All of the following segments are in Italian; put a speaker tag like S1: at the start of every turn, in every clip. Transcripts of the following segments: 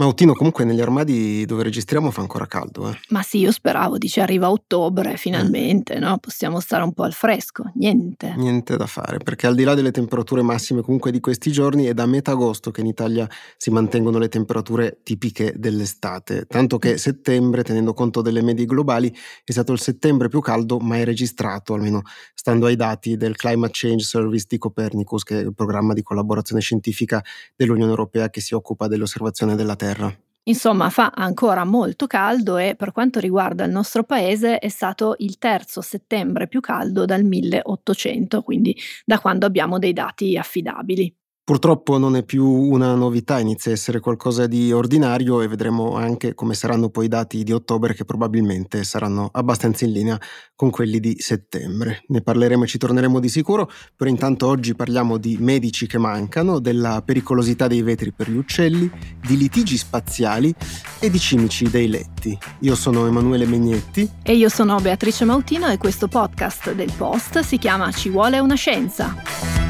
S1: Mautino, comunque negli armadi dove registriamo fa ancora caldo, eh.
S2: Ma sì, io speravo, dice arriva ottobre finalmente, no? Possiamo stare un po' al fresco. Niente.
S1: Niente da fare, perché al di là delle temperature massime comunque di questi giorni è da metà agosto che in Italia si mantengono le temperature tipiche dell'estate, tanto che settembre, tenendo conto delle medie globali, è stato il settembre più caldo mai registrato, almeno stando ai dati del Climate Change Service di Copernicus, che è il programma di collaborazione scientifica dell'Unione Europea che si occupa dell'osservazione della Terra terra.
S2: Insomma, fa ancora molto caldo e per quanto riguarda il nostro paese è stato il terzo settembre più caldo dal 1800, quindi da quando abbiamo dei dati affidabili.
S1: Purtroppo non è più una novità, inizia a essere qualcosa di ordinario e vedremo anche come saranno poi i dati di ottobre che probabilmente saranno abbastanza in linea con quelli di settembre. Ne parleremo e ci torneremo di sicuro, però intanto oggi parliamo di medici che mancano, della pericolosità dei vetri per gli uccelli, di litigi spaziali e di cimici dei letti. Io sono Emanuele Megnetti
S2: e io sono Beatrice Mautino e questo podcast del Post si chiama Ci vuole una scienza.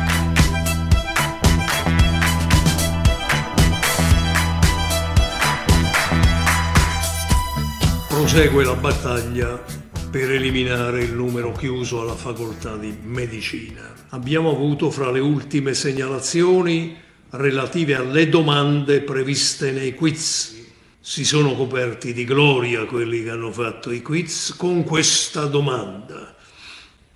S3: Prosegue la battaglia per eliminare il numero chiuso alla facoltà di medicina. Abbiamo avuto fra le ultime segnalazioni relative alle domande previste nei quiz. Si sono coperti di gloria quelli che hanno fatto i quiz con questa domanda.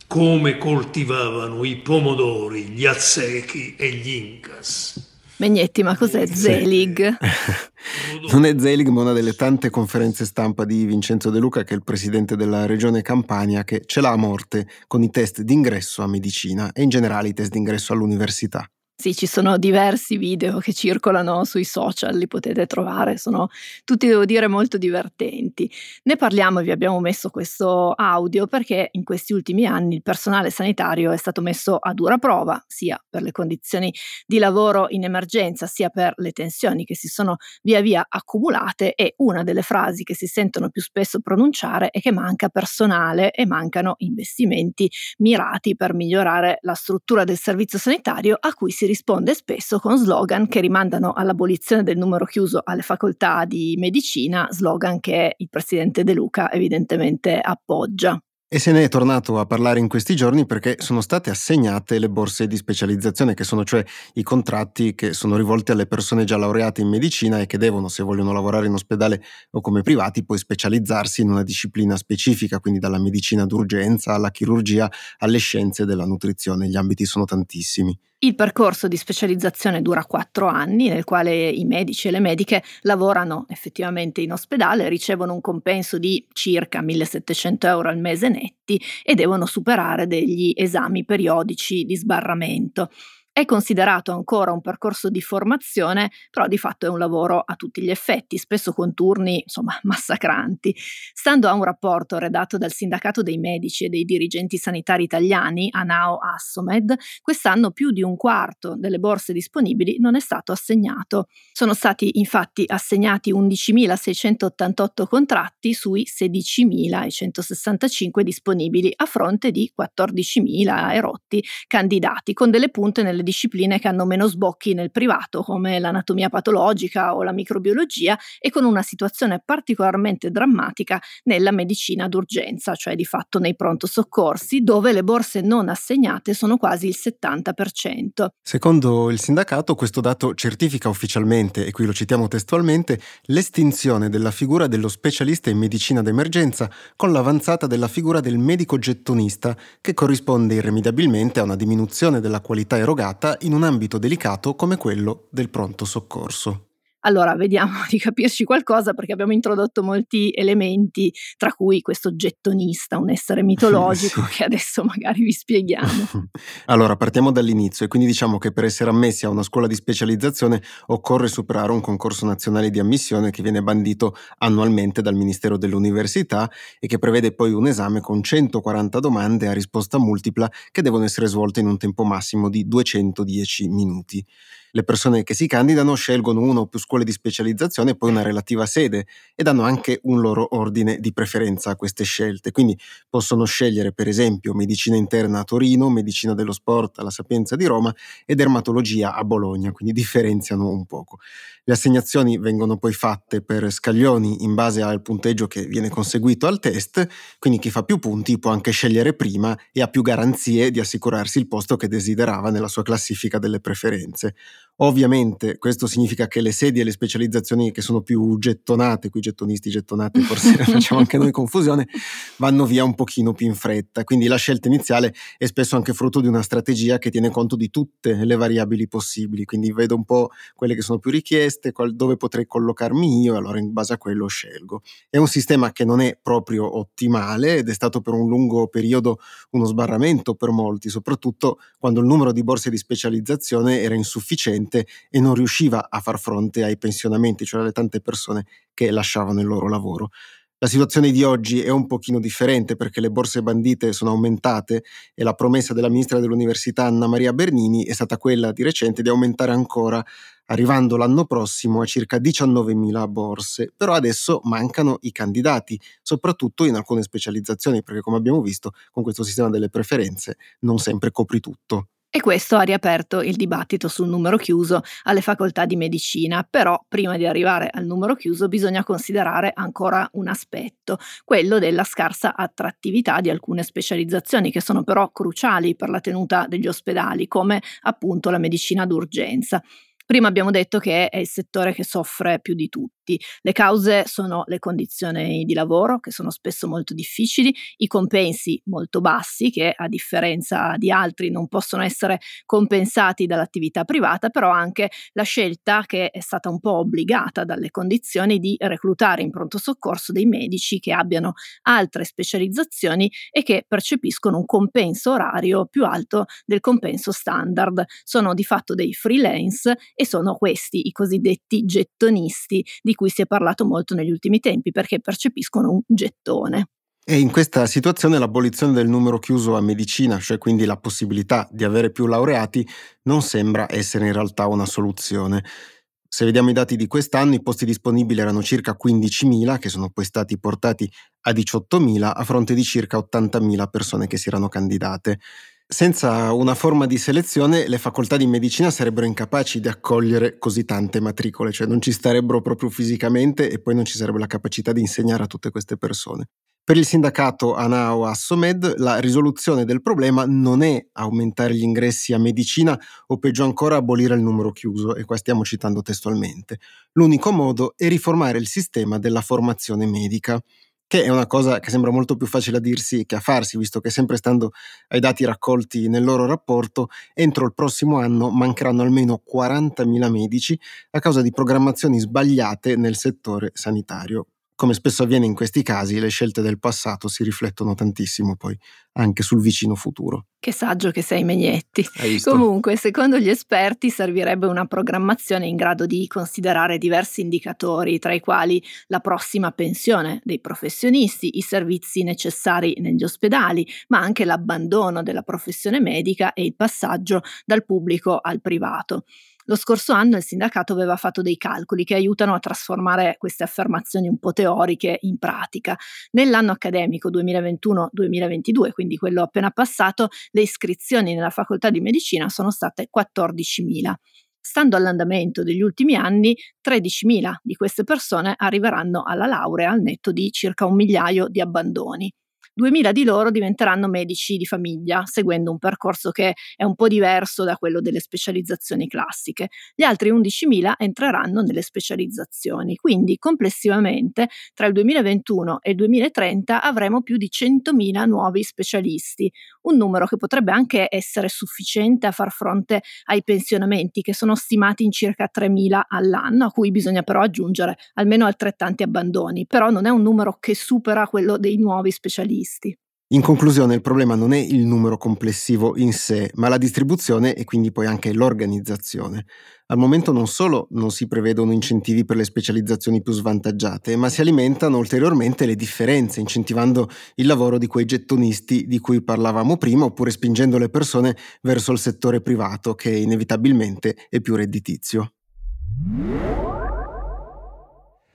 S3: Come coltivavano i pomodori, gli azzechi e gli incas?
S2: Megnetti, ma cos'è Zelig?
S1: non è Zelig, ma una delle tante conferenze stampa di Vincenzo De Luca, che è il presidente della regione Campania, che ce l'ha a morte con i test d'ingresso a medicina e in generale i test d'ingresso all'università.
S2: Sì, ci sono diversi video che circolano sui social, li potete trovare, sono tutti, devo dire, molto divertenti. Ne parliamo e vi abbiamo messo questo audio perché in questi ultimi anni il personale sanitario è stato messo a dura prova, sia per le condizioni di lavoro in emergenza, sia per le tensioni che si sono via via accumulate e una delle frasi che si sentono più spesso pronunciare è che manca personale e mancano investimenti mirati per migliorare la struttura del servizio sanitario a cui si si risponde spesso con slogan che rimandano all'abolizione del numero chiuso alle facoltà di medicina, slogan che il presidente De Luca evidentemente appoggia.
S1: E se ne è tornato a parlare in questi giorni perché sono state assegnate le borse di specializzazione, che sono cioè i contratti che sono rivolti alle persone già laureate in medicina e che devono, se vogliono lavorare in ospedale o come privati, poi specializzarsi in una disciplina specifica, quindi dalla medicina d'urgenza alla chirurgia alle scienze della nutrizione. Gli ambiti sono tantissimi.
S2: Il percorso di specializzazione dura quattro anni, nel quale i medici e le mediche lavorano effettivamente in ospedale, ricevono un compenso di circa 1700 euro al mese netti e devono superare degli esami periodici di sbarramento. È considerato ancora un percorso di formazione, però di fatto è un lavoro a tutti gli effetti, spesso con turni insomma massacranti. Stando a un rapporto redatto dal Sindacato dei Medici e dei Dirigenti Sanitari Italiani, ANAO Assomed, quest'anno più di un quarto delle borse disponibili non è stato assegnato. Sono stati infatti assegnati 11.688 contratti sui 16.165 disponibili a fronte di 14.000 erotti candidati, con delle punte nelle discipline che hanno meno sbocchi nel privato, come l'anatomia patologica o la microbiologia, e con una situazione particolarmente drammatica nella medicina d'urgenza, cioè di fatto nei pronto soccorsi, dove le borse non assegnate sono quasi il 70%.
S1: Secondo il sindacato, questo dato certifica ufficialmente, e qui lo citiamo testualmente, l'estinzione della figura dello specialista in medicina d'emergenza con l'avanzata della figura del medico gettonista, che corrisponde irrimediabilmente a una diminuzione della qualità erogata applicata in un ambito delicato come quello del pronto soccorso.
S2: Allora, vediamo di capirci qualcosa perché abbiamo introdotto molti elementi, tra cui questo gettonista, un essere mitologico sì. che adesso magari vi spieghiamo.
S1: allora, partiamo dall'inizio e quindi diciamo che per essere ammessi a una scuola di specializzazione occorre superare un concorso nazionale di ammissione che viene bandito annualmente dal Ministero dell'Università e che prevede poi un esame con 140 domande a risposta multipla che devono essere svolte in un tempo massimo di 210 minuti. Le persone che si candidano scelgono una o più scuole di specializzazione e poi una relativa sede e danno anche un loro ordine di preferenza a queste scelte. Quindi possono scegliere per esempio medicina interna a Torino, medicina dello sport alla Sapienza di Roma e dermatologia a Bologna, quindi differenziano un poco. Le assegnazioni vengono poi fatte per scaglioni in base al punteggio che viene conseguito al test, quindi chi fa più punti può anche scegliere prima e ha più garanzie di assicurarsi il posto che desiderava nella sua classifica delle preferenze. Ovviamente questo significa che le sedi e le specializzazioni che sono più gettonate, qui gettonisti, gettonate, forse facciamo anche noi confusione, vanno via un pochino più in fretta. Quindi la scelta iniziale è spesso anche frutto di una strategia che tiene conto di tutte le variabili possibili. Quindi vedo un po' quelle che sono più richieste, dove potrei collocarmi io, e allora in base a quello scelgo. È un sistema che non è proprio ottimale ed è stato per un lungo periodo uno sbarramento per molti, soprattutto quando il numero di borse di specializzazione era insufficiente dipendente e non riusciva a far fronte ai pensionamenti, cioè alle tante persone che lasciavano il loro lavoro. La situazione di oggi è un pochino differente perché le borse bandite sono aumentate e la promessa della ministra dell'Università Anna Maria Bernini è stata quella di recente di aumentare ancora, arrivando l'anno prossimo a circa 19.000 borse. Però adesso mancano i candidati, soprattutto in alcune specializzazioni, perché come abbiamo visto con questo sistema delle preferenze non sempre copri tutto.
S2: E questo ha riaperto il dibattito sul numero chiuso alle facoltà di medicina, però prima di arrivare al numero chiuso bisogna considerare ancora un aspetto, quello della scarsa attrattività di alcune specializzazioni che sono però cruciali per la tenuta degli ospedali, come appunto la medicina d'urgenza. Prima abbiamo detto che è il settore che soffre più di tutti. Le cause sono le condizioni di lavoro, che sono spesso molto difficili, i compensi molto bassi, che a differenza di altri non possono essere compensati dall'attività privata, però anche la scelta che è stata un po' obbligata dalle condizioni di reclutare in pronto soccorso dei medici che abbiano altre specializzazioni e che percepiscono un compenso orario più alto del compenso standard. Sono di fatto dei freelance e sono questi i cosiddetti gettonisti di cui si è parlato molto negli ultimi tempi perché percepiscono un gettone.
S1: E in questa situazione l'abolizione del numero chiuso a medicina, cioè quindi la possibilità di avere più laureati, non sembra essere in realtà una soluzione. Se vediamo i dati di quest'anno, i posti disponibili erano circa 15.000, che sono poi stati portati a 18.000, a fronte di circa 80.000 persone che si erano candidate. Senza una forma di selezione le facoltà di medicina sarebbero incapaci di accogliere così tante matricole, cioè non ci starebbero proprio fisicamente e poi non ci sarebbe la capacità di insegnare a tutte queste persone. Per il sindacato Anao Assomed la risoluzione del problema non è aumentare gli ingressi a medicina o peggio ancora abolire il numero chiuso, e qua stiamo citando testualmente. L'unico modo è riformare il sistema della formazione medica che è una cosa che sembra molto più facile a dirsi che a farsi, visto che sempre stando ai dati raccolti nel loro rapporto, entro il prossimo anno mancheranno almeno 40.000 medici a causa di programmazioni sbagliate nel settore sanitario. Come spesso avviene in questi casi, le scelte del passato si riflettono tantissimo poi anche sul vicino futuro.
S2: Che saggio che sei, Megnetti. Comunque, secondo gli esperti, servirebbe una programmazione in grado di considerare diversi indicatori, tra i quali la prossima pensione dei professionisti, i servizi necessari negli ospedali, ma anche l'abbandono della professione medica e il passaggio dal pubblico al privato. Lo scorso anno il sindacato aveva fatto dei calcoli che aiutano a trasformare queste affermazioni un po' teoriche in pratica. Nell'anno accademico 2021-2022, quindi quello appena passato, le iscrizioni nella facoltà di medicina sono state 14.000. Stando all'andamento degli ultimi anni, 13.000 di queste persone arriveranno alla laurea al netto di circa un migliaio di abbandoni. 2.000 di loro diventeranno medici di famiglia, seguendo un percorso che è un po' diverso da quello delle specializzazioni classiche. Gli altri 11.000 entreranno nelle specializzazioni, quindi complessivamente tra il 2021 e il 2030 avremo più di 100.000 nuovi specialisti, un numero che potrebbe anche essere sufficiente a far fronte ai pensionamenti che sono stimati in circa 3.000 all'anno, a cui bisogna però aggiungere almeno altrettanti abbandoni, però non è un numero che supera quello dei nuovi specialisti.
S1: In conclusione, il problema non è il numero complessivo in sé, ma la distribuzione e quindi poi anche l'organizzazione. Al momento non solo non si prevedono incentivi per le specializzazioni più svantaggiate, ma si alimentano ulteriormente le differenze, incentivando il lavoro di quei gettonisti di cui parlavamo prima, oppure spingendo le persone verso il settore privato, che inevitabilmente è più redditizio.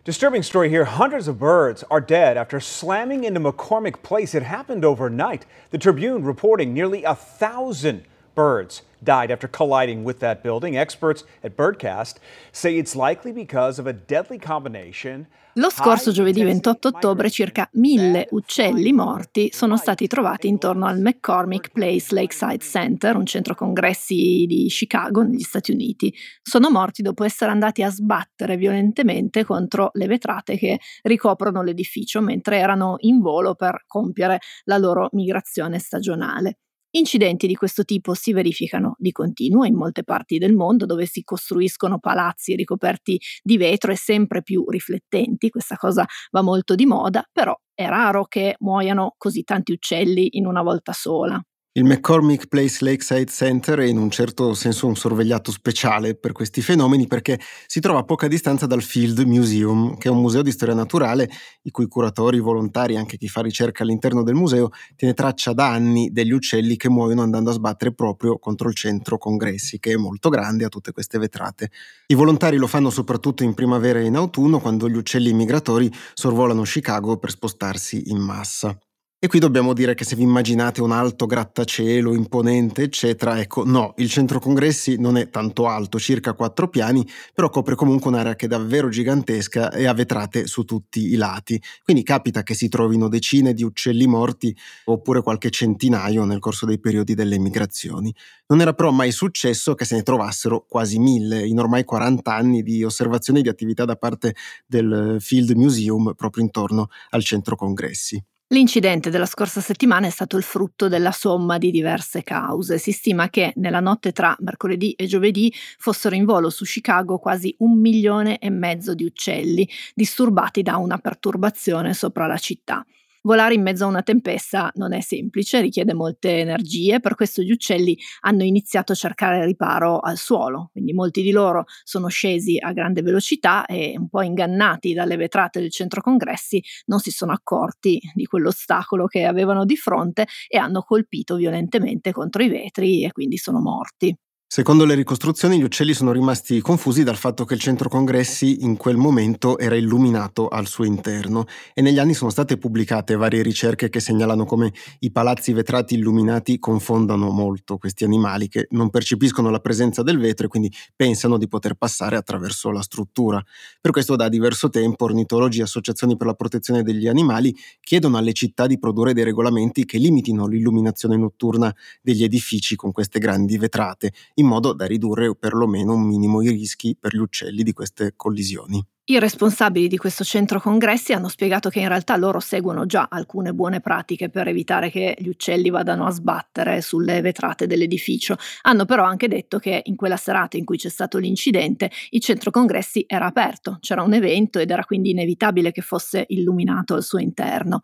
S4: Disturbing story here. Hundreds of birds are dead after slamming into McCormick Place. It happened overnight. The Tribune reporting nearly a thousand birds died after colliding with that building. Experts at Birdcast say it's likely because of a deadly combination
S2: Lo scorso giovedì 28 ottobre circa mille uccelli morti sono stati trovati intorno al McCormick Place Lakeside Center, un centro congressi di Chicago negli Stati Uniti. Sono morti dopo essere andati a sbattere violentemente contro le vetrate che ricoprono l'edificio mentre erano in volo per compiere la loro migrazione stagionale. Incidenti di questo tipo si verificano di continuo in molte parti del mondo dove si costruiscono palazzi ricoperti di vetro e sempre più riflettenti, questa cosa va molto di moda, però è raro che muoiano così tanti uccelli in una volta sola.
S1: Il McCormick Place Lakeside Center è in un certo senso un sorvegliato speciale per questi fenomeni perché si trova a poca distanza dal Field Museum, che è un museo di storia naturale i cui curatori, volontari anche chi fa ricerca all'interno del museo tiene traccia da anni degli uccelli che muoiono andando a sbattere proprio contro il centro congressi, che è molto grande, ha tutte queste vetrate. I volontari lo fanno soprattutto in primavera e in autunno, quando gli uccelli migratori sorvolano Chicago per spostarsi in massa. E qui dobbiamo dire che se vi immaginate un alto grattacielo imponente, eccetera, ecco, no, il centro congressi non è tanto alto, circa quattro piani, però copre comunque un'area che è davvero gigantesca e ha vetrate su tutti i lati. Quindi capita che si trovino decine di uccelli morti oppure qualche centinaio nel corso dei periodi delle migrazioni. Non era però mai successo che se ne trovassero quasi mille in ormai 40 anni di osservazione di attività da parte del Field Museum proprio intorno al centro congressi.
S2: L'incidente della scorsa settimana è stato il frutto della somma di diverse cause. Si stima che nella notte tra mercoledì e giovedì fossero in volo su Chicago quasi un milione e mezzo di uccelli, disturbati da una perturbazione sopra la città. Volare in mezzo a una tempesta non è semplice, richiede molte energie, per questo gli uccelli hanno iniziato a cercare riparo al suolo, quindi molti di loro sono scesi a grande velocità e un po' ingannati dalle vetrate del centro congressi non si sono accorti di quell'ostacolo che avevano di fronte e hanno colpito violentemente contro i vetri e quindi sono morti.
S1: Secondo le ricostruzioni gli uccelli sono rimasti confusi dal fatto che il centro congressi in quel momento era illuminato al suo interno e negli anni sono state pubblicate varie ricerche che segnalano come i palazzi vetrati illuminati confondano molto questi animali che non percepiscono la presenza del vetro e quindi pensano di poter passare attraverso la struttura. Per questo da diverso tempo ornitologi e associazioni per la protezione degli animali chiedono alle città di produrre dei regolamenti che limitino l'illuminazione notturna degli edifici con queste grandi vetrate in modo da ridurre perlomeno un minimo i rischi per gli uccelli di queste collisioni.
S2: I responsabili di questo centro congressi hanno spiegato che in realtà loro seguono già alcune buone pratiche per evitare che gli uccelli vadano a sbattere sulle vetrate dell'edificio. Hanno però anche detto che in quella serata in cui c'è stato l'incidente il centro congressi era aperto, c'era un evento ed era quindi inevitabile che fosse illuminato al suo interno.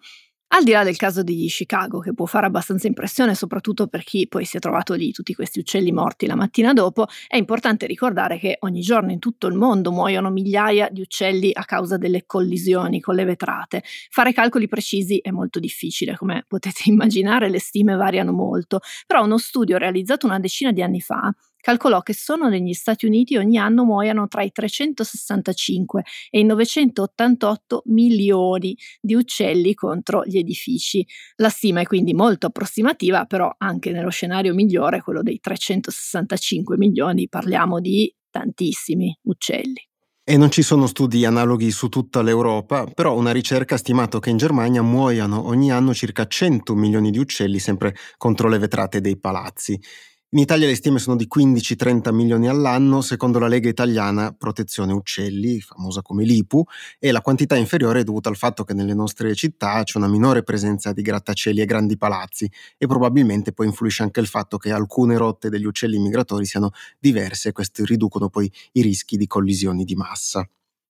S2: Al di là del caso di Chicago, che può fare abbastanza impressione, soprattutto per chi poi si è trovato lì tutti questi uccelli morti la mattina dopo, è importante ricordare che ogni giorno in tutto il mondo muoiono migliaia di uccelli a causa delle collisioni con le vetrate. Fare calcoli precisi è molto difficile, come potete immaginare le stime variano molto, però uno studio realizzato una decina di anni fa calcolò che solo negli Stati Uniti ogni anno muoiano tra i 365 e i 988 milioni di uccelli contro gli edifici. La stima è quindi molto approssimativa, però anche nello scenario migliore, quello dei 365 milioni, parliamo di tantissimi uccelli.
S1: E non ci sono studi analoghi su tutta l'Europa, però una ricerca ha stimato che in Germania muoiano ogni anno circa 100 milioni di uccelli sempre contro le vetrate dei palazzi. In Italia le stime sono di 15-30 milioni all'anno, secondo la Lega Italiana Protezione Uccelli, famosa come l'IPU, e la quantità inferiore è dovuta al fatto che nelle nostre città c'è una minore presenza di grattacieli e grandi palazzi e probabilmente poi influisce anche il fatto che alcune rotte degli uccelli migratori siano diverse e queste riducono poi i rischi di collisioni di massa.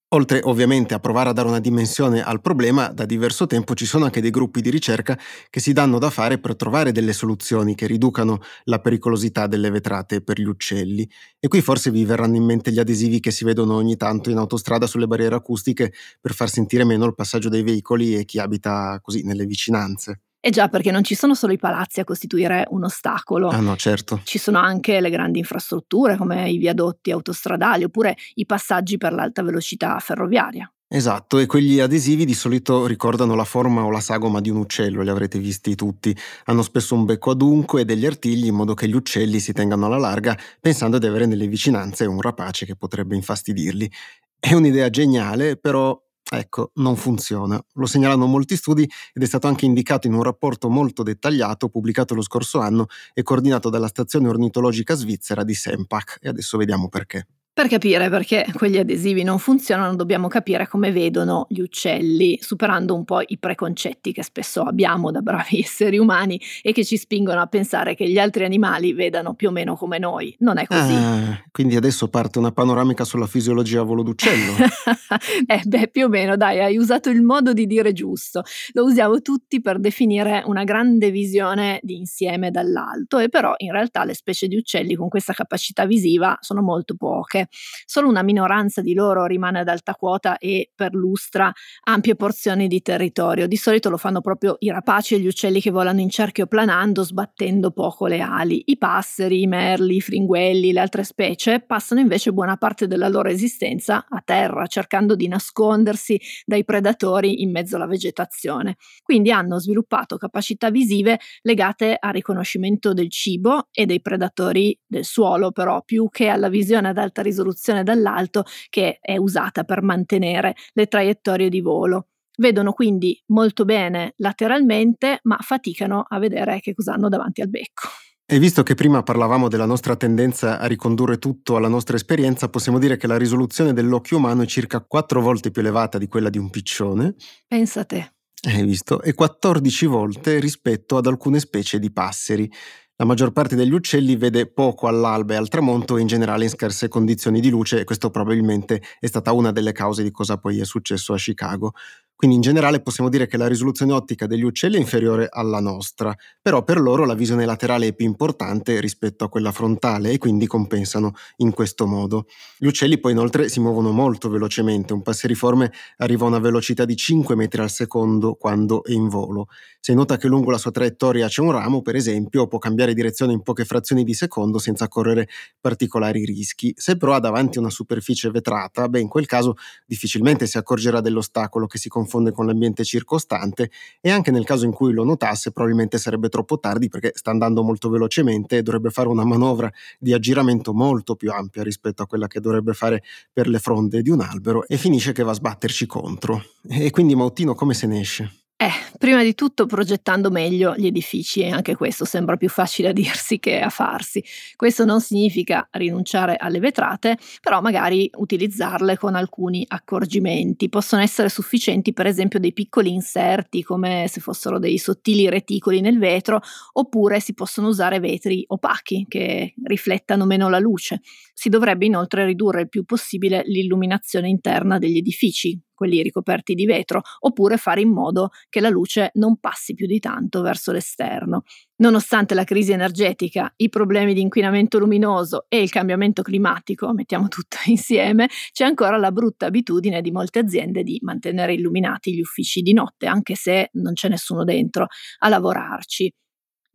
S1: Oltre ovviamente a provare a dare una dimensione al problema, da diverso tempo ci sono anche dei gruppi di ricerca che si danno da fare per trovare delle soluzioni che riducano la pericolosità delle vetrate per gli uccelli. E qui forse vi verranno in mente gli adesivi che si vedono ogni tanto in autostrada sulle barriere acustiche per far sentire meno il passaggio dei veicoli e chi abita così nelle vicinanze.
S2: Eh già, perché non ci sono solo i palazzi a costituire un ostacolo.
S1: Ah no, certo.
S2: Ci sono anche le grandi infrastrutture come i viadotti autostradali oppure i passaggi per l'alta velocità ferroviaria.
S1: Esatto, e quegli adesivi di solito ricordano la forma o la sagoma di un uccello, li avrete visti tutti. Hanno spesso un becco adunco e degli artigli in modo che gli uccelli si tengano alla larga, pensando di avere nelle vicinanze un rapace che potrebbe infastidirli. È un'idea geniale, però Ecco, non funziona. Lo segnalano molti studi ed è stato anche indicato in un rapporto molto dettagliato pubblicato lo scorso anno e coordinato dalla stazione ornitologica svizzera di Sempak. E adesso vediamo perché.
S2: Per capire perché quegli adesivi non funzionano dobbiamo capire come vedono gli uccelli, superando un po' i preconcetti che spesso abbiamo da bravi esseri umani e che ci spingono a pensare che gli altri animali vedano più o meno come noi. Non è così.
S1: Ah, quindi adesso parte una panoramica sulla fisiologia a volo d'uccello.
S2: eh beh, più o meno, dai, hai usato il modo di dire giusto. Lo usiamo tutti per definire una grande visione di insieme dall'alto e però in realtà le specie di uccelli con questa capacità visiva sono molto poche solo una minoranza di loro rimane ad alta quota e perlustra ampie porzioni di territorio. Di solito lo fanno proprio i rapaci e gli uccelli che volano in cerchio planando, sbattendo poco le ali. I passeri, i merli, i fringuelli, le altre specie passano invece buona parte della loro esistenza a terra, cercando di nascondersi dai predatori in mezzo alla vegetazione. Quindi hanno sviluppato capacità visive legate al riconoscimento del cibo e dei predatori del suolo, però più che alla visione ad alta risoluzione risoluzione dall'alto che è usata per mantenere le traiettorie di volo. Vedono quindi molto bene lateralmente, ma faticano a vedere che cosa hanno davanti al becco.
S1: E visto che prima parlavamo della nostra tendenza a ricondurre tutto alla nostra esperienza, possiamo dire che la risoluzione dell'occhio umano è circa quattro volte più elevata di quella di un piccione.
S2: Pensa a te.
S1: Hai visto? E 14 volte rispetto ad alcune specie di passeri. La maggior parte degli uccelli vede poco all'alba e al tramonto e in generale in scarse condizioni di luce e questo probabilmente è stata una delle cause di cosa poi è successo a Chicago. Quindi in generale possiamo dire che la risoluzione ottica degli uccelli è inferiore alla nostra, però per loro la visione laterale è più importante rispetto a quella frontale e quindi compensano in questo modo. Gli uccelli poi inoltre si muovono molto velocemente, un passeriforme arriva a una velocità di 5 metri al secondo quando è in volo. Se nota che lungo la sua traiettoria c'è un ramo, per esempio, può cambiare direzione in poche frazioni di secondo senza correre particolari rischi. Se però ha davanti una superficie vetrata, beh in quel caso difficilmente si accorgerà dell'ostacolo che si confonde confonde con l'ambiente circostante e anche nel caso in cui lo notasse probabilmente sarebbe troppo tardi perché sta andando molto velocemente e dovrebbe fare una manovra di aggiramento molto più ampia rispetto a quella che dovrebbe fare per le fronde di un albero e finisce che va a sbatterci contro. E quindi Mautino come se ne esce?
S2: Eh, prima di tutto progettando meglio gli edifici e anche questo sembra più facile a dirsi che a farsi. Questo non significa rinunciare alle vetrate, però magari utilizzarle con alcuni accorgimenti. Possono essere sufficienti per esempio dei piccoli inserti come se fossero dei sottili reticoli nel vetro oppure si possono usare vetri opachi che riflettano meno la luce. Si dovrebbe inoltre ridurre il più possibile l'illuminazione interna degli edifici, quelli ricoperti di vetro, oppure fare in modo che la luce non passi più di tanto verso l'esterno. Nonostante la crisi energetica, i problemi di inquinamento luminoso e il cambiamento climatico, mettiamo tutto insieme, c'è ancora la brutta abitudine di molte aziende di mantenere illuminati gli uffici di notte, anche se non c'è nessuno dentro a lavorarci.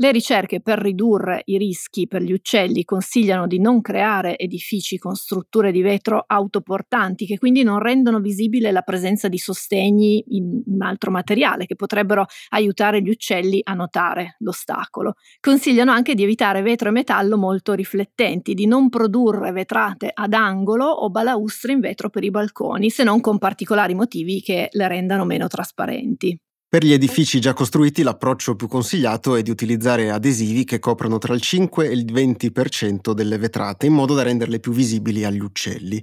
S2: Le ricerche per ridurre i rischi per gli uccelli consigliano di non creare edifici con strutture di vetro autoportanti che quindi non rendono visibile la presenza di sostegni in un altro materiale che potrebbero aiutare gli uccelli a notare l'ostacolo. Consigliano anche di evitare vetro e metallo molto riflettenti, di non produrre vetrate ad angolo o balaustre in vetro per i balconi, se non con particolari motivi che le rendano meno trasparenti.
S1: Per gli edifici già costruiti l'approccio più consigliato è di utilizzare adesivi che coprono tra il 5 e il 20% delle vetrate in modo da renderle più visibili agli uccelli.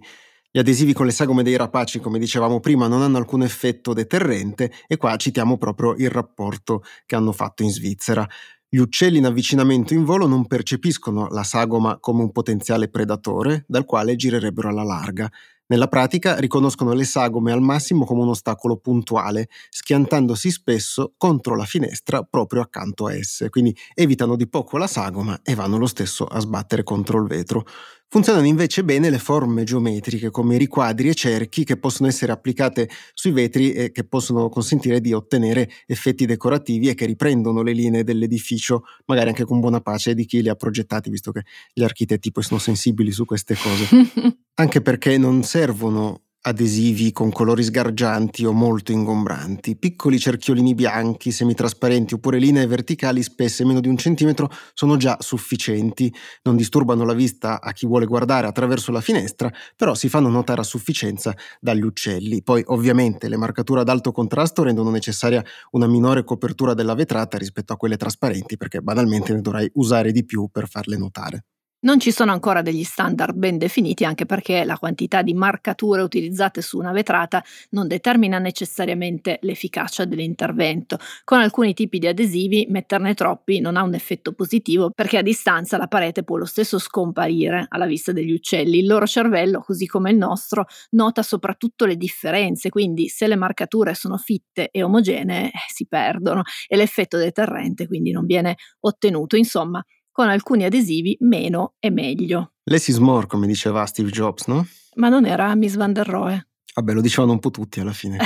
S1: Gli adesivi con le sagome dei rapaci, come dicevamo prima, non hanno alcun effetto deterrente e qua citiamo proprio il rapporto che hanno fatto in Svizzera. Gli uccelli in avvicinamento in volo non percepiscono la sagoma come un potenziale predatore dal quale girerebbero alla larga Nella pratica riconoscono le sagome al massimo come un ostacolo puntuale, schiantandosi spesso contro la finestra proprio accanto a esse, quindi evitano di poco la sagoma e vanno lo stesso a sbattere contro il vetro. Funzionano invece bene le forme geometriche come riquadri e cerchi che possono essere applicate sui vetri e che possono consentire di ottenere effetti decorativi e che riprendono le linee dell'edificio, magari anche con buona pace di chi li ha progettati, visto che gli architetti poi sono sensibili su queste cose. anche perché non servono adesivi con colori sgargianti o molto ingombranti, piccoli cerchiolini bianchi, semitrasparenti oppure linee verticali spesse meno di un centimetro sono già sufficienti, non disturbano la vista a chi vuole guardare attraverso la finestra, però si fanno notare a sufficienza dagli uccelli. Poi ovviamente le marcature ad alto contrasto rendono necessaria una minore copertura della vetrata rispetto a quelle trasparenti perché banalmente ne dovrai usare di più per farle notare.
S2: Non ci sono ancora degli standard ben definiti anche perché la quantità di marcature utilizzate su una vetrata non determina necessariamente l'efficacia dell'intervento. Con alcuni tipi di adesivi metterne troppi non ha un effetto positivo perché a distanza la parete può lo stesso scomparire alla vista degli uccelli. Il loro cervello, così come il nostro, nota soprattutto le differenze, quindi se le marcature sono fitte e omogenee eh, si perdono e l'effetto deterrente quindi non viene ottenuto. Insomma, con alcuni adesivi meno e meglio.
S1: Less is more, come diceva Steve Jobs, no?
S2: Ma non era Miss Van der Rohe.
S1: Vabbè, lo dicevano un po' tutti alla fine.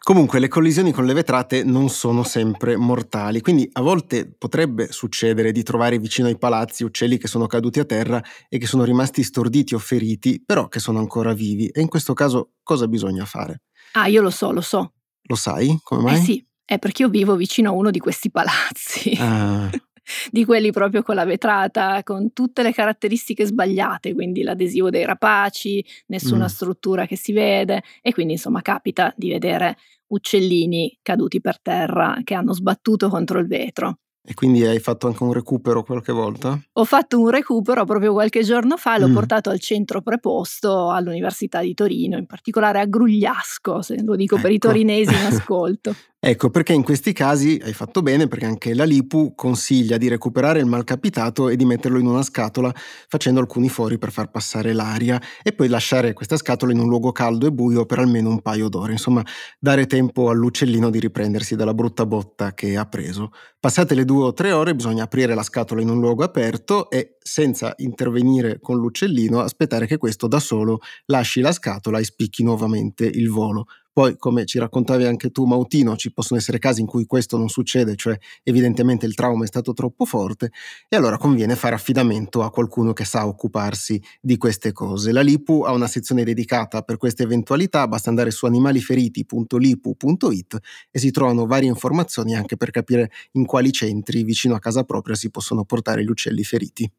S1: Comunque le collisioni con le vetrate non sono sempre mortali, quindi a volte potrebbe succedere di trovare vicino ai palazzi uccelli che sono caduti a terra e che sono rimasti storditi o feriti, però che sono ancora vivi. E in questo caso cosa bisogna fare?
S2: Ah, io lo so, lo so.
S1: Lo sai? Come mai?
S2: Eh sì, è perché io vivo vicino a uno di questi palazzi. Ah. di quelli proprio con la vetrata, con tutte le caratteristiche sbagliate, quindi l'adesivo dei rapaci, nessuna mm. struttura che si vede e quindi insomma capita di vedere uccellini caduti per terra che hanno sbattuto contro il vetro.
S1: E quindi hai fatto anche un recupero qualche volta?
S2: Ho fatto un recupero proprio qualche giorno fa, l'ho mm. portato al centro preposto all'Università di Torino, in particolare a Grugliasco, se lo dico ecco. per i ecco. torinesi in ascolto.
S1: Ecco, perché in questi casi hai fatto bene, perché anche la LIPU consiglia di recuperare il malcapitato e di metterlo in una scatola facendo alcuni fori per far passare l'aria e poi lasciare questa scatola in un luogo caldo e buio per almeno un paio d'ore, insomma dare tempo all'uccellino di riprendersi dalla brutta botta che ha preso. Passate le due o tre ore bisogna aprire la scatola in un luogo aperto e senza intervenire con l'uccellino aspettare che questo da solo lasci la scatola e spicchi nuovamente il volo. Poi, come ci raccontavi anche tu, Mautino, ci possono essere casi in cui questo non succede, cioè evidentemente il trauma è stato troppo forte, e allora conviene fare affidamento a qualcuno che sa occuparsi di queste cose. La Lipu ha una sezione dedicata per queste eventualità, basta andare su animaliferiti.lipu.it e si trovano varie informazioni anche per capire in quali centri vicino a casa propria si possono portare gli uccelli feriti.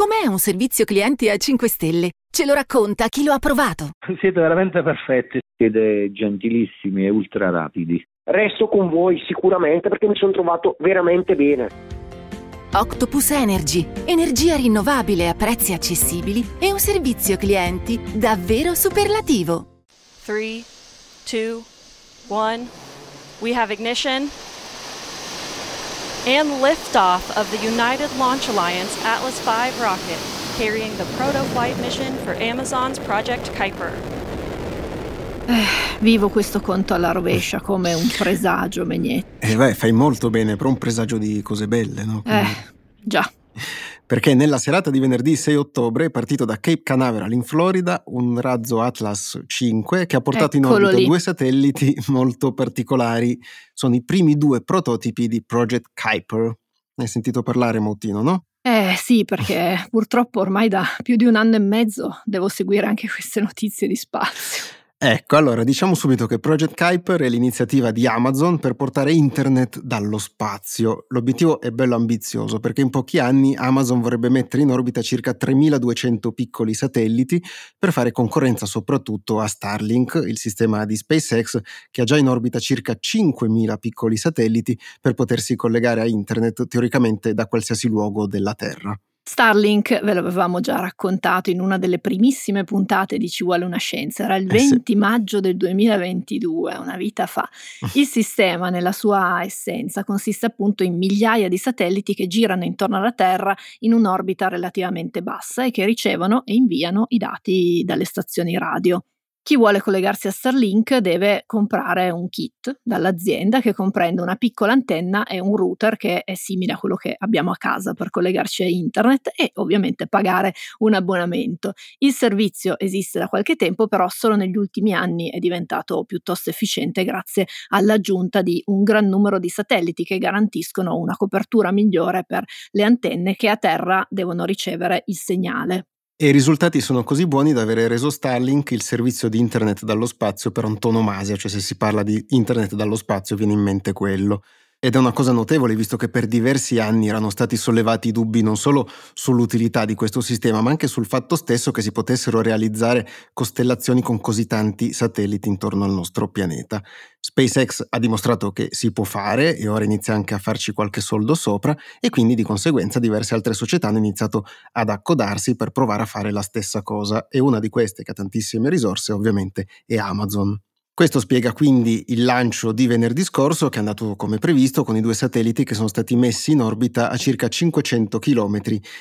S5: Com'è un servizio clienti a 5 stelle? Ce lo racconta chi lo ha provato.
S6: Siete veramente perfetti, siete gentilissimi e ultra rapidi.
S7: Resto con voi sicuramente perché mi sono trovato veramente bene.
S5: Octopus Energy, energia rinnovabile a prezzi accessibili e un servizio clienti davvero superlativo. 3, 2, 1, we have ignition
S2: and liftoff of the United Launch Alliance Atlas V rocket, carrying the proto-flight mission for Amazon's Project Kuiper. Eh, vivo questo conto alla rovescia come un presagio, Megnetti.
S1: Eh beh, fai molto bene, però un presagio di cose belle, no?
S2: Quindi... Eh, già
S1: perché nella serata di venerdì 6 ottobre è partito da Cape Canaveral in Florida un razzo Atlas 5 che ha portato Eccolo in orbita lì. due satelliti molto particolari. Sono i primi due prototipi di Project Kuiper. Ne hai sentito parlare, Mautino, no?
S2: Eh sì, perché purtroppo ormai da più di un anno e mezzo devo seguire anche queste notizie di spazio.
S1: Ecco, allora diciamo subito che Project Kuiper è l'iniziativa di Amazon per portare internet dallo spazio. L'obiettivo è bello ambizioso perché in pochi anni Amazon vorrebbe mettere in orbita circa 3200 piccoli satelliti per fare concorrenza soprattutto a Starlink, il sistema di SpaceX che ha già in orbita circa 5000 piccoli satelliti per potersi collegare a internet teoricamente da qualsiasi luogo della Terra.
S2: Starlink ve l'avevamo già raccontato in una delle primissime puntate di Ci vuole una scienza, era il 20 eh sì. maggio del 2022, una vita fa. Il sistema nella sua essenza consiste appunto in migliaia di satelliti che girano intorno alla Terra in un'orbita relativamente bassa e che ricevono e inviano i dati dalle stazioni radio. Chi vuole collegarsi a Starlink deve comprare un kit dall'azienda che comprende una piccola antenna e un router che è simile a quello che abbiamo a casa per collegarci a internet e ovviamente pagare un abbonamento. Il servizio esiste da qualche tempo, però solo negli ultimi anni è diventato piuttosto efficiente grazie all'aggiunta di un gran numero di satelliti che garantiscono una copertura migliore per le antenne che a terra devono ricevere il segnale.
S1: E i risultati sono così buoni da avere reso Starlink il servizio di internet dallo spazio per antonomasia, cioè se si parla di internet dallo spazio viene in mente quello. Ed è una cosa notevole visto che per diversi anni erano stati sollevati dubbi non solo sull'utilità di questo sistema, ma anche sul fatto stesso che si potessero realizzare costellazioni con così tanti satelliti intorno al nostro pianeta. SpaceX ha dimostrato che si può fare e ora inizia anche a farci qualche soldo sopra e quindi di conseguenza diverse altre società hanno iniziato ad accodarsi per provare a fare la stessa cosa e una di queste che ha tantissime risorse ovviamente è Amazon. Questo spiega quindi il lancio di venerdì scorso che è andato come previsto con i due satelliti che sono stati messi in orbita a circa 500 km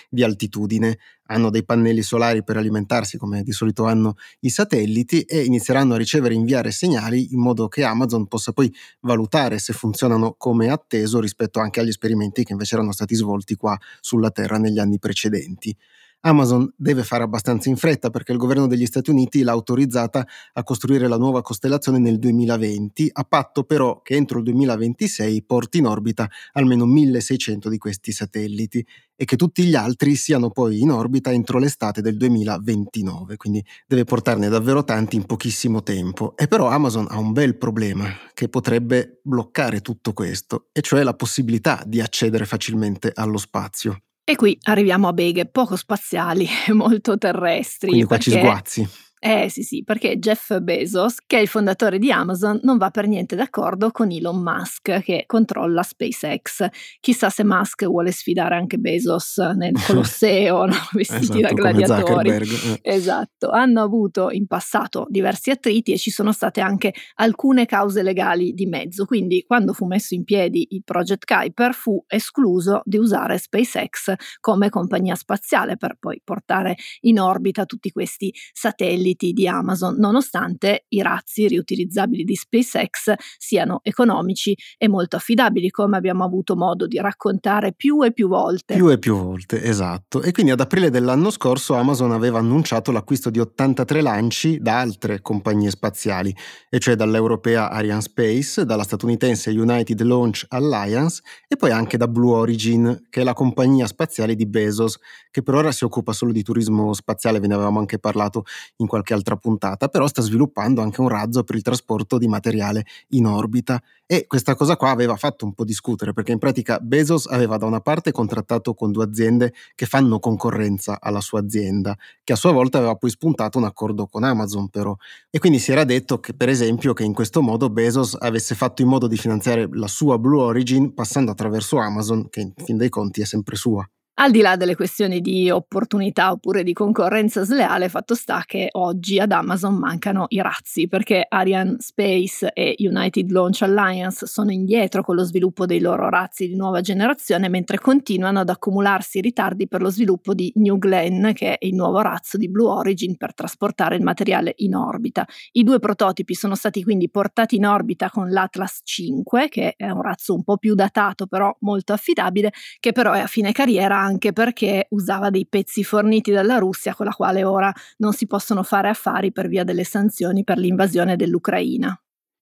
S1: di altitudine. Hanno dei pannelli solari per alimentarsi come di solito hanno i satelliti e inizieranno a ricevere e inviare segnali in modo che Amazon possa poi valutare se funzionano come atteso rispetto anche agli esperimenti che invece erano stati svolti qua sulla Terra negli anni precedenti. Amazon deve fare abbastanza in fretta perché il governo degli Stati Uniti l'ha autorizzata a costruire la nuova costellazione nel 2020, a patto però che entro il 2026 porti in orbita almeno 1600 di questi satelliti e che tutti gli altri siano poi in orbita entro l'estate del 2029, quindi deve portarne davvero tanti in pochissimo tempo. E però Amazon ha un bel problema che potrebbe bloccare tutto questo, e cioè la possibilità di accedere facilmente allo spazio.
S2: E qui arriviamo a beghe poco spaziali e molto terrestri.
S1: Quindi qua ci sguazzi.
S2: Eh sì sì, perché Jeff Bezos, che è il fondatore di Amazon, non va per niente d'accordo con Elon Musk che controlla SpaceX. Chissà se Musk vuole sfidare anche Bezos nel Colosseo, no? vestiti
S1: esatto,
S2: da gladiatori.
S1: Eh.
S2: Esatto, hanno avuto in passato diversi attriti e ci sono state anche alcune cause legali di mezzo. Quindi quando fu messo in piedi il Project Kuiper fu escluso di usare SpaceX come compagnia spaziale per poi portare in orbita tutti questi satelliti satelliti di Amazon, nonostante i razzi riutilizzabili di SpaceX siano economici e molto affidabili, come abbiamo avuto modo di raccontare più e più volte.
S1: Più e più volte, esatto. E quindi ad aprile dell'anno scorso Amazon aveva annunciato l'acquisto di 83 lanci da altre compagnie spaziali, e cioè dall'europea Ariane Space, dalla statunitense United Launch Alliance e poi anche da Blue Origin, che è la compagnia spaziale di Bezos, che per ora si occupa solo di turismo spaziale, ve ne avevamo anche parlato in qualche qualche altra puntata, però sta sviluppando anche un razzo per il trasporto di materiale in orbita e questa cosa qua aveva fatto un po' discutere perché in pratica Bezos aveva da una parte contrattato con due aziende che fanno concorrenza alla sua azienda, che a sua volta aveva poi spuntato un accordo con Amazon però e quindi si era detto che per esempio che in questo modo Bezos avesse fatto in modo di finanziare la sua Blue Origin passando attraverso Amazon che in fin dei conti è sempre sua.
S2: Al di là delle questioni di opportunità oppure di concorrenza sleale, fatto sta che oggi ad Amazon mancano i razzi perché Ariane Space e United Launch Alliance sono indietro con lo sviluppo dei loro razzi di nuova generazione, mentre continuano ad accumularsi ritardi per lo sviluppo di New Glenn, che è il nuovo razzo di Blue Origin per trasportare il materiale in orbita. I due prototipi sono stati quindi portati in orbita con l'Atlas 5, che è un razzo un po' più datato però molto affidabile, che però è a fine carriera anche perché usava dei pezzi forniti dalla Russia con la quale ora non si possono fare affari per via delle sanzioni per l'invasione dell'Ucraina.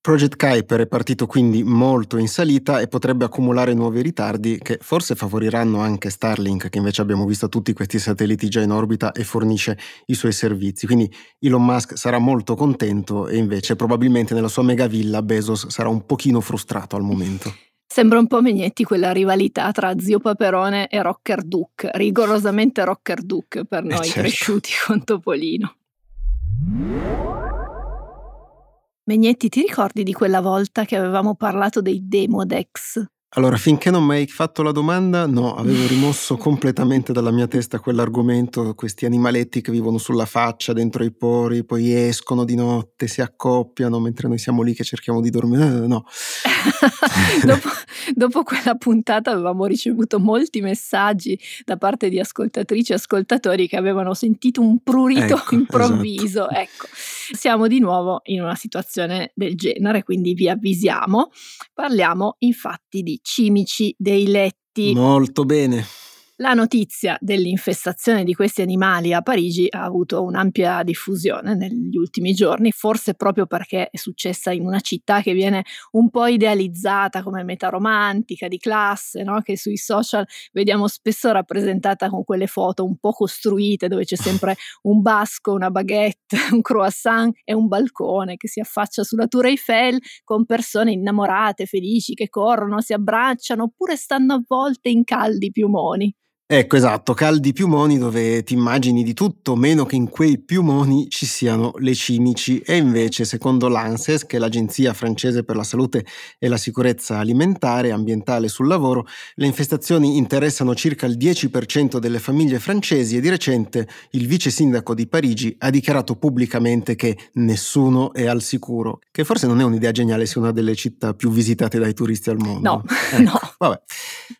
S1: Project Kuiper è partito quindi molto in salita e potrebbe accumulare nuovi ritardi che forse favoriranno anche Starlink, che invece abbiamo visto tutti questi satelliti già in orbita e fornisce i suoi servizi. Quindi Elon Musk sarà molto contento e invece probabilmente nella sua megavilla Bezos sarà un pochino frustrato al momento.
S2: Sembra un po' Megnetti quella rivalità tra Zio Paperone e Rocker Duke, rigorosamente Rocker Duke per eh, noi certo. cresciuti con Topolino. Megnetti, ti ricordi di quella volta che avevamo parlato dei Demodex?
S1: Allora, finché non mi hai fatto la domanda, no, avevo rimosso completamente dalla mia testa quell'argomento, questi animaletti che vivono sulla faccia, dentro i pori, poi escono di notte, si accoppiano mentre noi siamo lì che cerchiamo di dormire. Eh, no.
S2: dopo, dopo, quella puntata avevamo ricevuto molti messaggi da parte di ascoltatrici e ascoltatori che avevano sentito un prurito ecco, improvviso. Esatto. Ecco, siamo di nuovo in una situazione del genere, quindi vi avvisiamo. Parliamo infatti di cimici dei letti.
S1: Molto bene.
S2: La notizia dell'infestazione di questi animali a Parigi ha avuto un'ampia diffusione negli ultimi giorni, forse proprio perché è successa in una città che viene un po' idealizzata come meta romantica, di classe, no? che sui social vediamo spesso rappresentata con quelle foto un po' costruite dove c'è sempre un basco, una baguette, un croissant e un balcone che si affaccia sulla Tour Eiffel con persone innamorate, felici, che corrono, si abbracciano oppure stanno avvolte in caldi piumoni.
S1: Ecco, esatto, caldi piumoni dove ti immagini di tutto, meno che in quei piumoni ci siano le cimici. E invece, secondo l'ANSES, che è l'Agenzia francese per la salute e la sicurezza alimentare e ambientale sul lavoro, le infestazioni interessano circa il 10% delle famiglie francesi e di recente il vice sindaco di Parigi ha dichiarato pubblicamente che nessuno è al sicuro, che forse non è un'idea geniale sia una delle città più visitate dai turisti al mondo.
S2: No, ecco, no.
S1: Vabbè.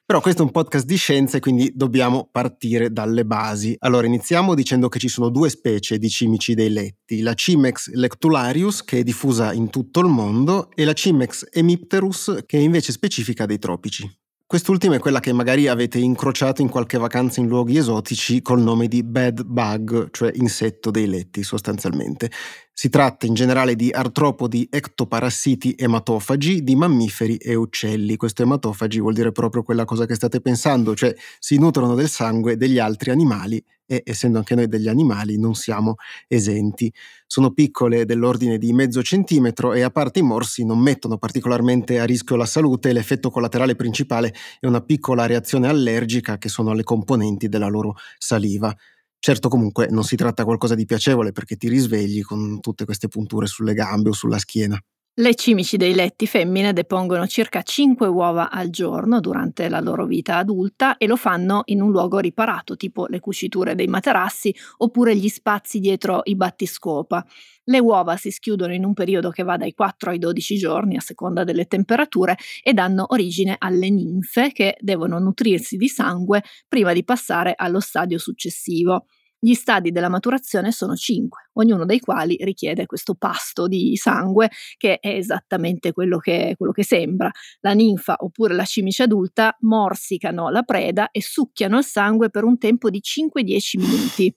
S1: Però questo è un podcast di scienze, quindi dobbiamo partire dalle basi. Allora, iniziamo dicendo che ci sono due specie di cimici dei letti, la Cimex lectularius, che è diffusa in tutto il mondo, e la Cimex hemipterus, che è invece specifica dei tropici. Quest'ultima è quella che magari avete incrociato in qualche vacanza in luoghi esotici col nome di bed bug, cioè insetto dei letti sostanzialmente. Si tratta in generale di artropodi ectoparassiti ematofagi di mammiferi e uccelli. Questo ematofagi vuol dire proprio quella cosa che state pensando, cioè si nutrono del sangue degli altri animali e essendo anche noi degli animali non siamo esenti. Sono piccole dell'ordine di mezzo centimetro e a parte i morsi non mettono particolarmente a rischio la salute, l'effetto collaterale principale è una piccola reazione allergica che sono alle componenti della loro saliva. Certo comunque non si tratta qualcosa di piacevole perché ti risvegli con tutte queste punture sulle gambe o sulla schiena.
S2: Le cimici dei letti femmine depongono circa 5 uova al giorno durante la loro vita adulta e lo fanno in un luogo riparato, tipo le cuciture dei materassi oppure gli spazi dietro i battiscopa. Le uova si schiudono in un periodo che va dai 4 ai 12 giorni a seconda delle temperature e danno origine alle ninfe che devono nutrirsi di sangue prima di passare allo stadio successivo. Gli stadi della maturazione sono cinque, ognuno dei quali richiede questo pasto di sangue che è esattamente quello che, quello che sembra. La ninfa oppure la cimice adulta morsicano la preda e succhiano il sangue per un tempo di 5-10 minuti.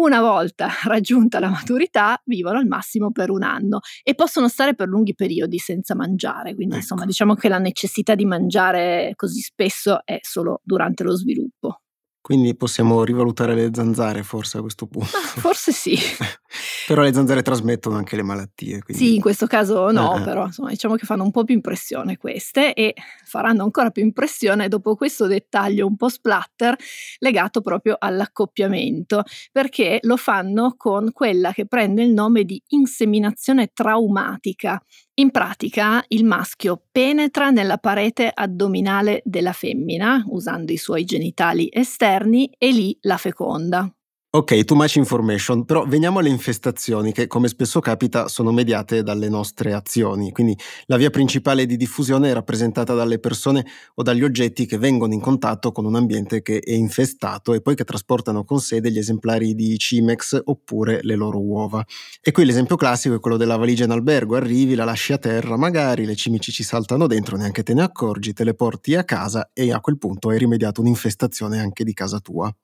S2: Una volta raggiunta la maturità, vivono al massimo per un anno e possono stare per lunghi periodi senza mangiare. Quindi, ecco. insomma, diciamo che la necessità di mangiare così spesso è solo durante lo sviluppo.
S1: Quindi possiamo rivalutare le zanzare forse a questo punto.
S2: Ma forse sì.
S1: però le zanzare trasmettono anche le malattie. Quindi...
S2: Sì, in questo caso no, eh, eh. però insomma, diciamo che fanno un po' più impressione queste e faranno ancora più impressione dopo questo dettaglio un po' splatter legato proprio all'accoppiamento, perché lo fanno con quella che prende il nome di inseminazione traumatica. In pratica il maschio penetra nella parete addominale della femmina usando i suoi genitali esterni e lì la feconda.
S1: Ok, too much information, però veniamo alle infestazioni che come spesso capita sono mediate dalle nostre azioni, quindi la via principale di diffusione è rappresentata dalle persone o dagli oggetti che vengono in contatto con un ambiente che è infestato e poi che trasportano con sé degli esemplari di Cimex oppure le loro uova. E qui l'esempio classico è quello della valigia in albergo, arrivi, la lasci a terra, magari le cimici ci saltano dentro, neanche te ne accorgi, te le porti a casa e a quel punto hai rimediato un'infestazione anche di casa tua.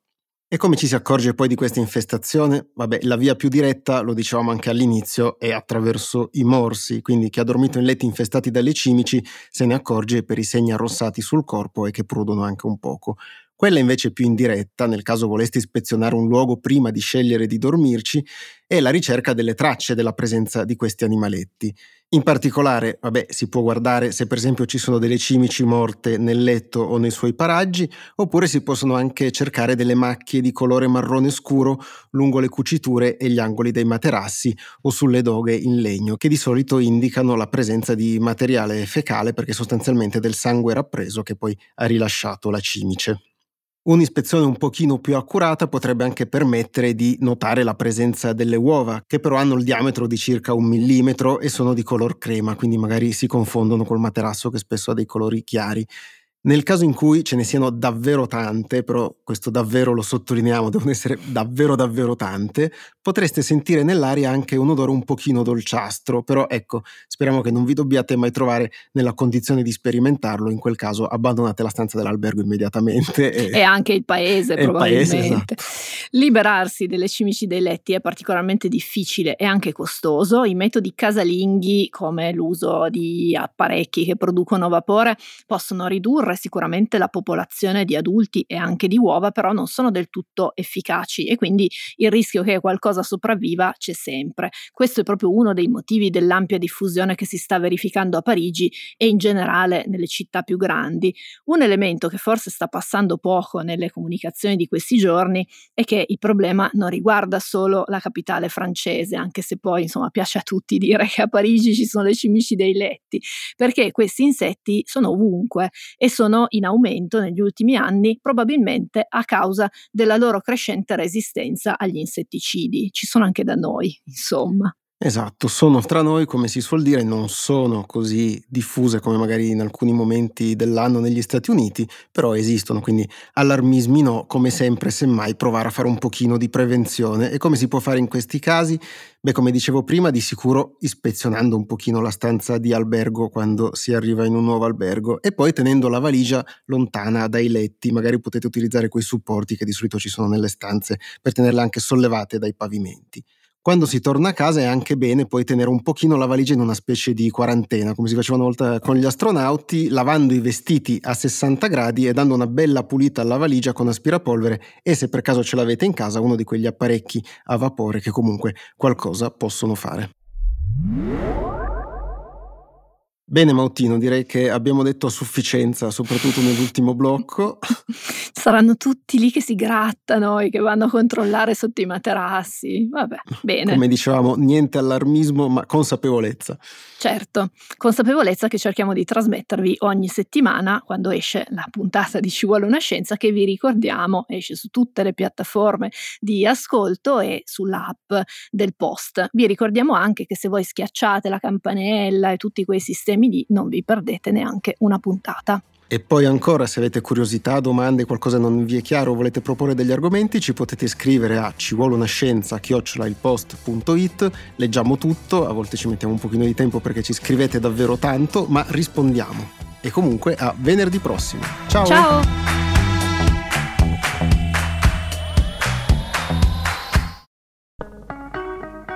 S1: E come ci si accorge poi di questa infestazione? Vabbè, la via più diretta, lo dicevamo anche all'inizio, è attraverso i morsi, quindi chi ha dormito in letti infestati dalle cimici se ne accorge per i segni arrossati sul corpo e che prudono anche un poco. Quella invece più indiretta, nel caso voleste ispezionare un luogo prima di scegliere di dormirci, è la ricerca delle tracce della presenza di questi animaletti. In particolare, vabbè, si può guardare se per esempio ci sono delle cimici morte nel letto o nei suoi paraggi, oppure si possono anche cercare delle macchie di colore marrone scuro lungo le cuciture e gli angoli dei materassi o sulle doghe in legno, che di solito indicano la presenza di materiale fecale perché sostanzialmente del sangue rappreso che poi ha rilasciato la cimice. Un'ispezione un pochino più accurata potrebbe anche permettere di notare la presenza delle uova, che però hanno il diametro di circa un millimetro e sono di color crema, quindi magari si confondono col materasso che spesso ha dei colori chiari. Nel caso in cui ce ne siano davvero tante, però questo davvero lo sottolineiamo, devono essere davvero davvero tante, potreste sentire nell'aria anche un odore un pochino dolciastro, però ecco, speriamo che non vi dobbiate mai trovare nella condizione di sperimentarlo, in quel caso abbandonate la stanza dell'albergo immediatamente.
S2: E, e anche il paese
S1: il
S2: probabilmente.
S1: Paese, esatto.
S2: Liberarsi delle cimici dei letti è particolarmente difficile e anche costoso, i metodi casalinghi come l'uso di apparecchi che producono vapore possono ridurre sicuramente la popolazione di adulti e anche di uova, però non sono del tutto efficaci e quindi il rischio che qualcosa sopravviva c'è sempre. Questo è proprio uno dei motivi dell'ampia diffusione che si sta verificando a Parigi e in generale nelle città più grandi. Un elemento che forse sta passando poco nelle comunicazioni di questi giorni è che il problema non riguarda solo la capitale francese, anche se poi insomma piace a tutti dire che a Parigi ci sono le cimici dei letti, perché questi insetti sono ovunque e sono in aumento negli ultimi anni, probabilmente a causa della loro crescente resistenza agli insetticidi. Ci sono anche da noi, insomma.
S1: Esatto, sono tra noi, come si suol dire, non sono così diffuse come magari in alcuni momenti dell'anno negli Stati Uniti, però esistono, quindi allarmismi no, come sempre, semmai provare a fare un pochino di prevenzione. E come si può fare in questi casi? Beh, come dicevo prima, di sicuro ispezionando un pochino la stanza di albergo quando si arriva in un nuovo albergo e poi tenendo la valigia lontana dai letti, magari potete utilizzare quei supporti che di solito ci sono nelle stanze per tenerle anche sollevate dai pavimenti. Quando si torna a casa è anche bene poi tenere un pochino la valigia in una specie di quarantena, come si faceva una volta con gli astronauti, lavando i vestiti a 60 gradi e dando una bella pulita alla valigia con aspirapolvere e se per caso ce l'avete in casa uno di quegli apparecchi a vapore che comunque qualcosa possono fare. Bene Mautino, direi che abbiamo detto a sufficienza, soprattutto nell'ultimo blocco.
S2: Saranno tutti lì che si grattano e che vanno a controllare sotto i materassi. Vabbè, bene.
S1: Come dicevamo, niente allarmismo, ma consapevolezza.
S2: Certo, consapevolezza che cerchiamo di trasmettervi ogni settimana quando esce la puntata di Ci vuole una scienza che vi ricordiamo esce su tutte le piattaforme di ascolto e sull'app del post. Vi ricordiamo anche che se voi schiacciate la campanella e tutti quei sistemi Emily non vi perdete neanche una puntata.
S1: E poi ancora, se avete curiosità, domande, qualcosa non vi è chiaro o volete proporre degli argomenti, ci potete scrivere a ci vuole una scienza chiocciolailpost.it, leggiamo tutto, a volte ci mettiamo un pochino di tempo perché ci scrivete davvero tanto, ma rispondiamo. E comunque a venerdì prossimo. Ciao!
S2: Ciao!